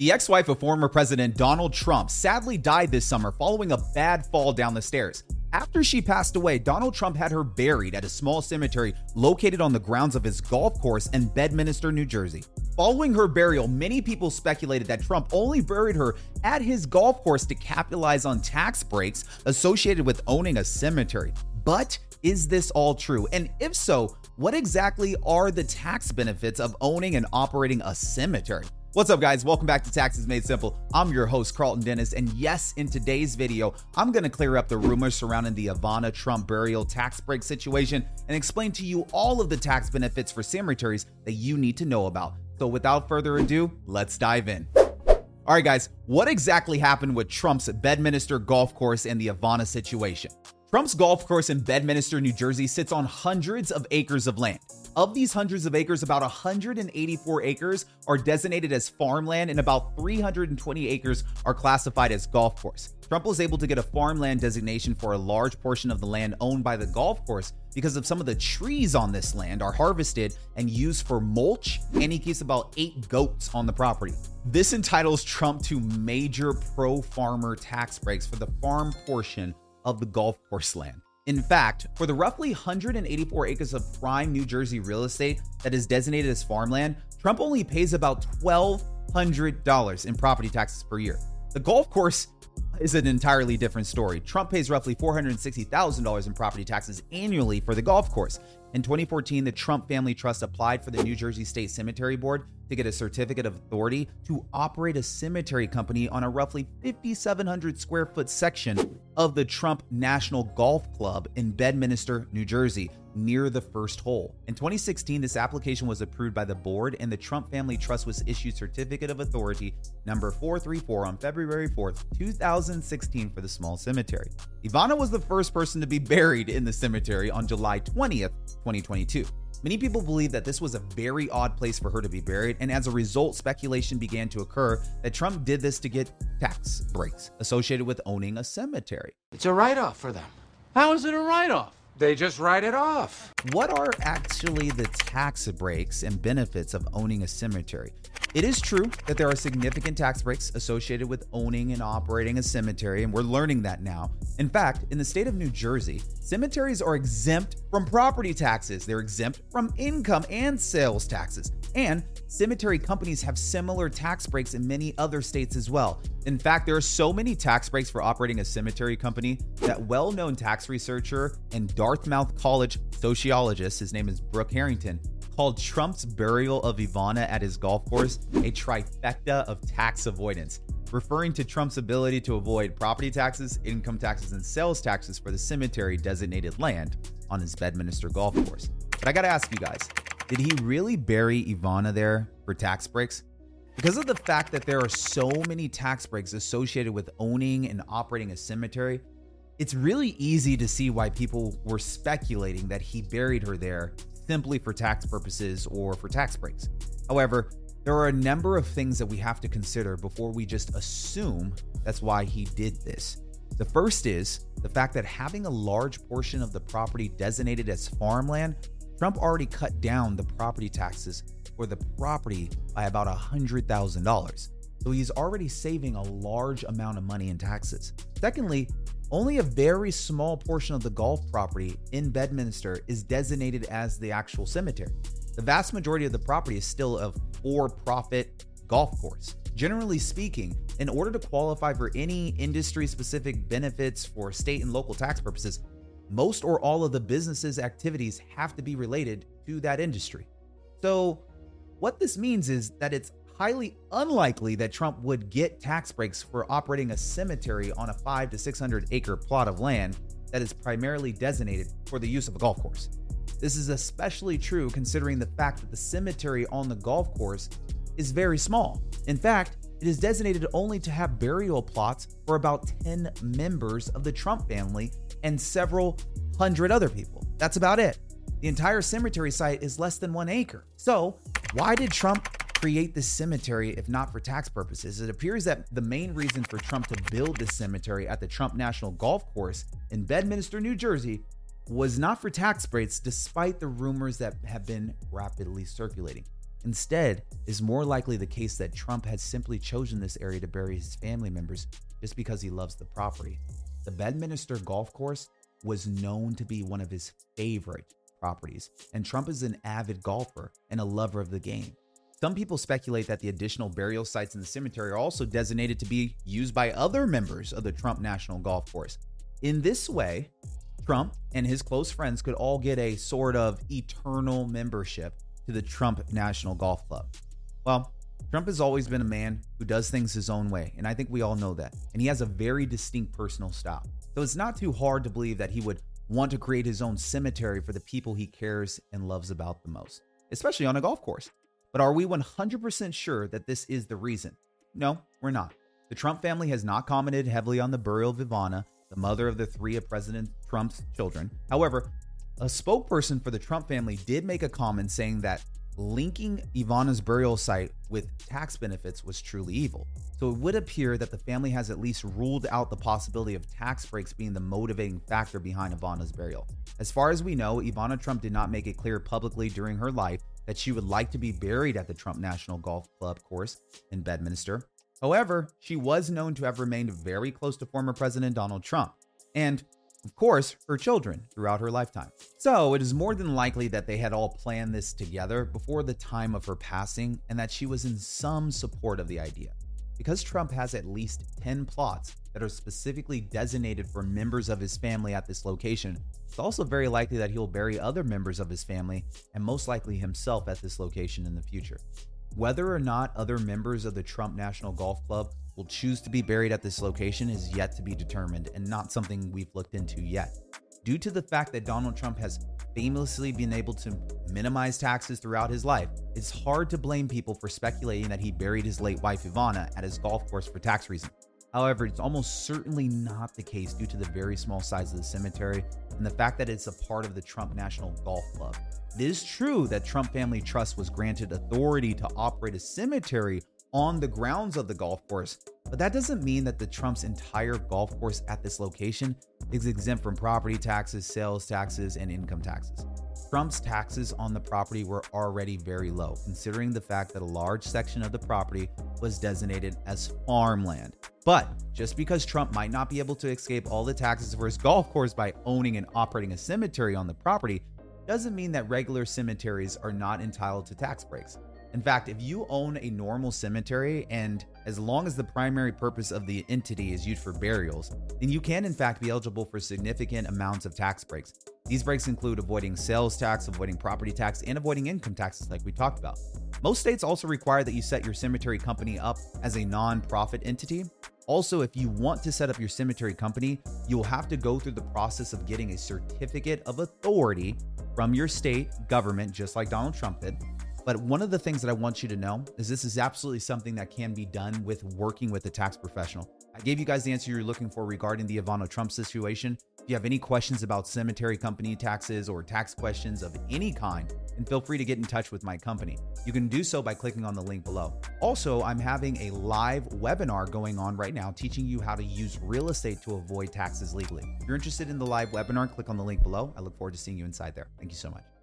The ex wife of former President Donald Trump sadly died this summer following a bad fall down the stairs. After she passed away, Donald Trump had her buried at a small cemetery located on the grounds of his golf course in Bedminster, New Jersey. Following her burial, many people speculated that Trump only buried her at his golf course to capitalize on tax breaks associated with owning a cemetery. But is this all true? And if so, what exactly are the tax benefits of owning and operating a cemetery? What's up, guys? Welcome back to Taxes Made Simple. I'm your host, Karlton Dennis, and yes, in today's video, I'm going to clear up the rumors surrounding the Ivana Trump burial tax break situation and explain to you all of the tax benefits for cemeteries that you need to know about. So, without further ado, let's dive in. All right, guys, what exactly happened with Trump's Bedminster golf course and the Ivana situation? Trump's golf course in Bedminster, New Jersey sits on hundreds of acres of land. Of these hundreds of acres, about 184 acres are designated as farmland and about 320 acres are classified as golf course. Trump was able to get a farmland designation for a large portion of the land owned by the golf course because of some of the trees on this land are harvested and used for mulch, and he keeps about eight goats on the property. This entitles Trump to major pro farmer tax breaks for the farm portion of the golf course land. In fact, for the roughly 184 acres of prime New Jersey real estate that is designated as farmland, Trump only pays about $1,200 in property taxes per year. The golf course is an entirely different story. Trump pays roughly $460,000 in property taxes annually for the golf course. In 2014, the Trump Family Trust applied for the New Jersey State Cemetery Board to get a certificate of authority to operate a cemetery company on a roughly 5,700 square foot section of the Trump National Golf Club in Bedminster, New Jersey, near the first hole. In 2016, this application was approved by the board, and the Trump Family Trust was issued Certificate of Authority number 434 on February 4th, 2016, for the small cemetery. Ivana was the first person to be buried in the cemetery on July 20th, 2022. Many people believe that this was a very odd place for her to be buried, and as a result, speculation began to occur that Trump did this to get tax breaks associated with owning a cemetery. It's a write off for them. How is it a write off? They just write it off. What are actually the tax breaks and benefits of owning a cemetery? It is true that there are significant tax breaks associated with owning and operating a cemetery, and we're learning that now. In fact, in the state of New Jersey, cemeteries are exempt from property taxes, they're exempt from income and sales taxes. And cemetery companies have similar tax breaks in many other states as well. In fact, there are so many tax breaks for operating a cemetery company that well known tax researcher and Dartmouth College sociologist, his name is Brooke Harrington, called Trump's burial of Ivana at his golf course a trifecta of tax avoidance, referring to Trump's ability to avoid property taxes, income taxes, and sales taxes for the cemetery designated land on his Bedminster golf course. But I gotta ask you guys, did he really bury Ivana there for tax breaks? Because of the fact that there are so many tax breaks associated with owning and operating a cemetery, it's really easy to see why people were speculating that he buried her there simply for tax purposes or for tax breaks. However, there are a number of things that we have to consider before we just assume that's why he did this. The first is the fact that having a large portion of the property designated as farmland Trump already cut down the property taxes for the property by about $100,000. So he's already saving a large amount of money in taxes. Secondly, only a very small portion of the golf property in Bedminster is designated as the actual cemetery. The vast majority of the property is still a for profit golf course. Generally speaking, in order to qualify for any industry specific benefits for state and local tax purposes, most or all of the business's activities have to be related to that industry. So, what this means is that it's highly unlikely that Trump would get tax breaks for operating a cemetery on a 5 to 600 acre plot of land that is primarily designated for the use of a golf course. This is especially true considering the fact that the cemetery on the golf course is very small. In fact, it is designated only to have burial plots for about 10 members of the Trump family and several hundred other people. That's about it. The entire cemetery site is less than one acre. So, why did Trump create this cemetery if not for tax purposes? It appears that the main reason for Trump to build this cemetery at the Trump National Golf Course in Bedminster, New Jersey, was not for tax breaks, despite the rumors that have been rapidly circulating. Instead, is more likely the case that Trump has simply chosen this area to bury his family members just because he loves the property. The Bedminster Golf Course was known to be one of his favorite properties, and Trump is an avid golfer and a lover of the game. Some people speculate that the additional burial sites in the cemetery are also designated to be used by other members of the Trump National Golf Course. In this way, Trump and his close friends could all get a sort of eternal membership to the Trump National Golf Club. Well, Trump has always been a man who does things his own way, and I think we all know that. And he has a very distinct personal style. So it's not too hard to believe that he would want to create his own cemetery for the people he cares and loves about the most, especially on a golf course. But are we 100% sure that this is the reason? No, we're not. The Trump family has not commented heavily on the burial of Ivana, the mother of the three of President Trump's children. However, a spokesperson for the Trump family did make a comment saying that linking Ivana's burial site with tax benefits was truly evil. So it would appear that the family has at least ruled out the possibility of tax breaks being the motivating factor behind Ivana's burial. As far as we know, Ivana Trump did not make it clear publicly during her life that she would like to be buried at the Trump National Golf Club course in Bedminster. However, she was known to have remained very close to former President Donald Trump. And of course, her children throughout her lifetime. So it is more than likely that they had all planned this together before the time of her passing and that she was in some support of the idea. Because Trump has at least 10 plots that are specifically designated for members of his family at this location, it's also very likely that he'll bury other members of his family and most likely himself at this location in the future. Whether or not other members of the Trump National Golf Club will choose to be buried at this location is yet to be determined and not something we've looked into yet. Due to the fact that Donald Trump has famously been able to minimize taxes throughout his life, it's hard to blame people for speculating that he buried his late wife Ivana at his golf course for tax reasons. However, it's almost certainly not the case due to the very small size of the cemetery and the fact that it's a part of the Trump National Golf Club. It is true that Trump Family Trust was granted authority to operate a cemetery on the grounds of the golf course, but that doesn't mean that the Trump's entire golf course at this location is exempt from property taxes, sales taxes, and income taxes. Trump's taxes on the property were already very low, considering the fact that a large section of the property was designated as farmland. But just because Trump might not be able to escape all the taxes for his golf course by owning and operating a cemetery on the property, doesn't mean that regular cemeteries are not entitled to tax breaks. In fact, if you own a normal cemetery and as long as the primary purpose of the entity is used for burials, then you can in fact be eligible for significant amounts of tax breaks. These breaks include avoiding sales tax, avoiding property tax, and avoiding income taxes, like we talked about. Most states also require that you set your cemetery company up as a non-profit entity. Also, if you want to set up your cemetery company, you will have to go through the process of getting a certificate of authority from your state government, just like Donald Trump did. But one of the things that I want you to know is this is absolutely something that can be done with working with a tax professional. I gave you guys the answer you're looking for regarding the Ivana Trump situation. If you have any questions about cemetery company taxes or tax questions of any kind, then feel free to get in touch with my company. You can do so by clicking on the link below. Also, I'm having a live webinar going on right now teaching you how to use real estate to avoid taxes legally. If you're interested in the live webinar, click on the link below. I look forward to seeing you inside there. Thank you so much.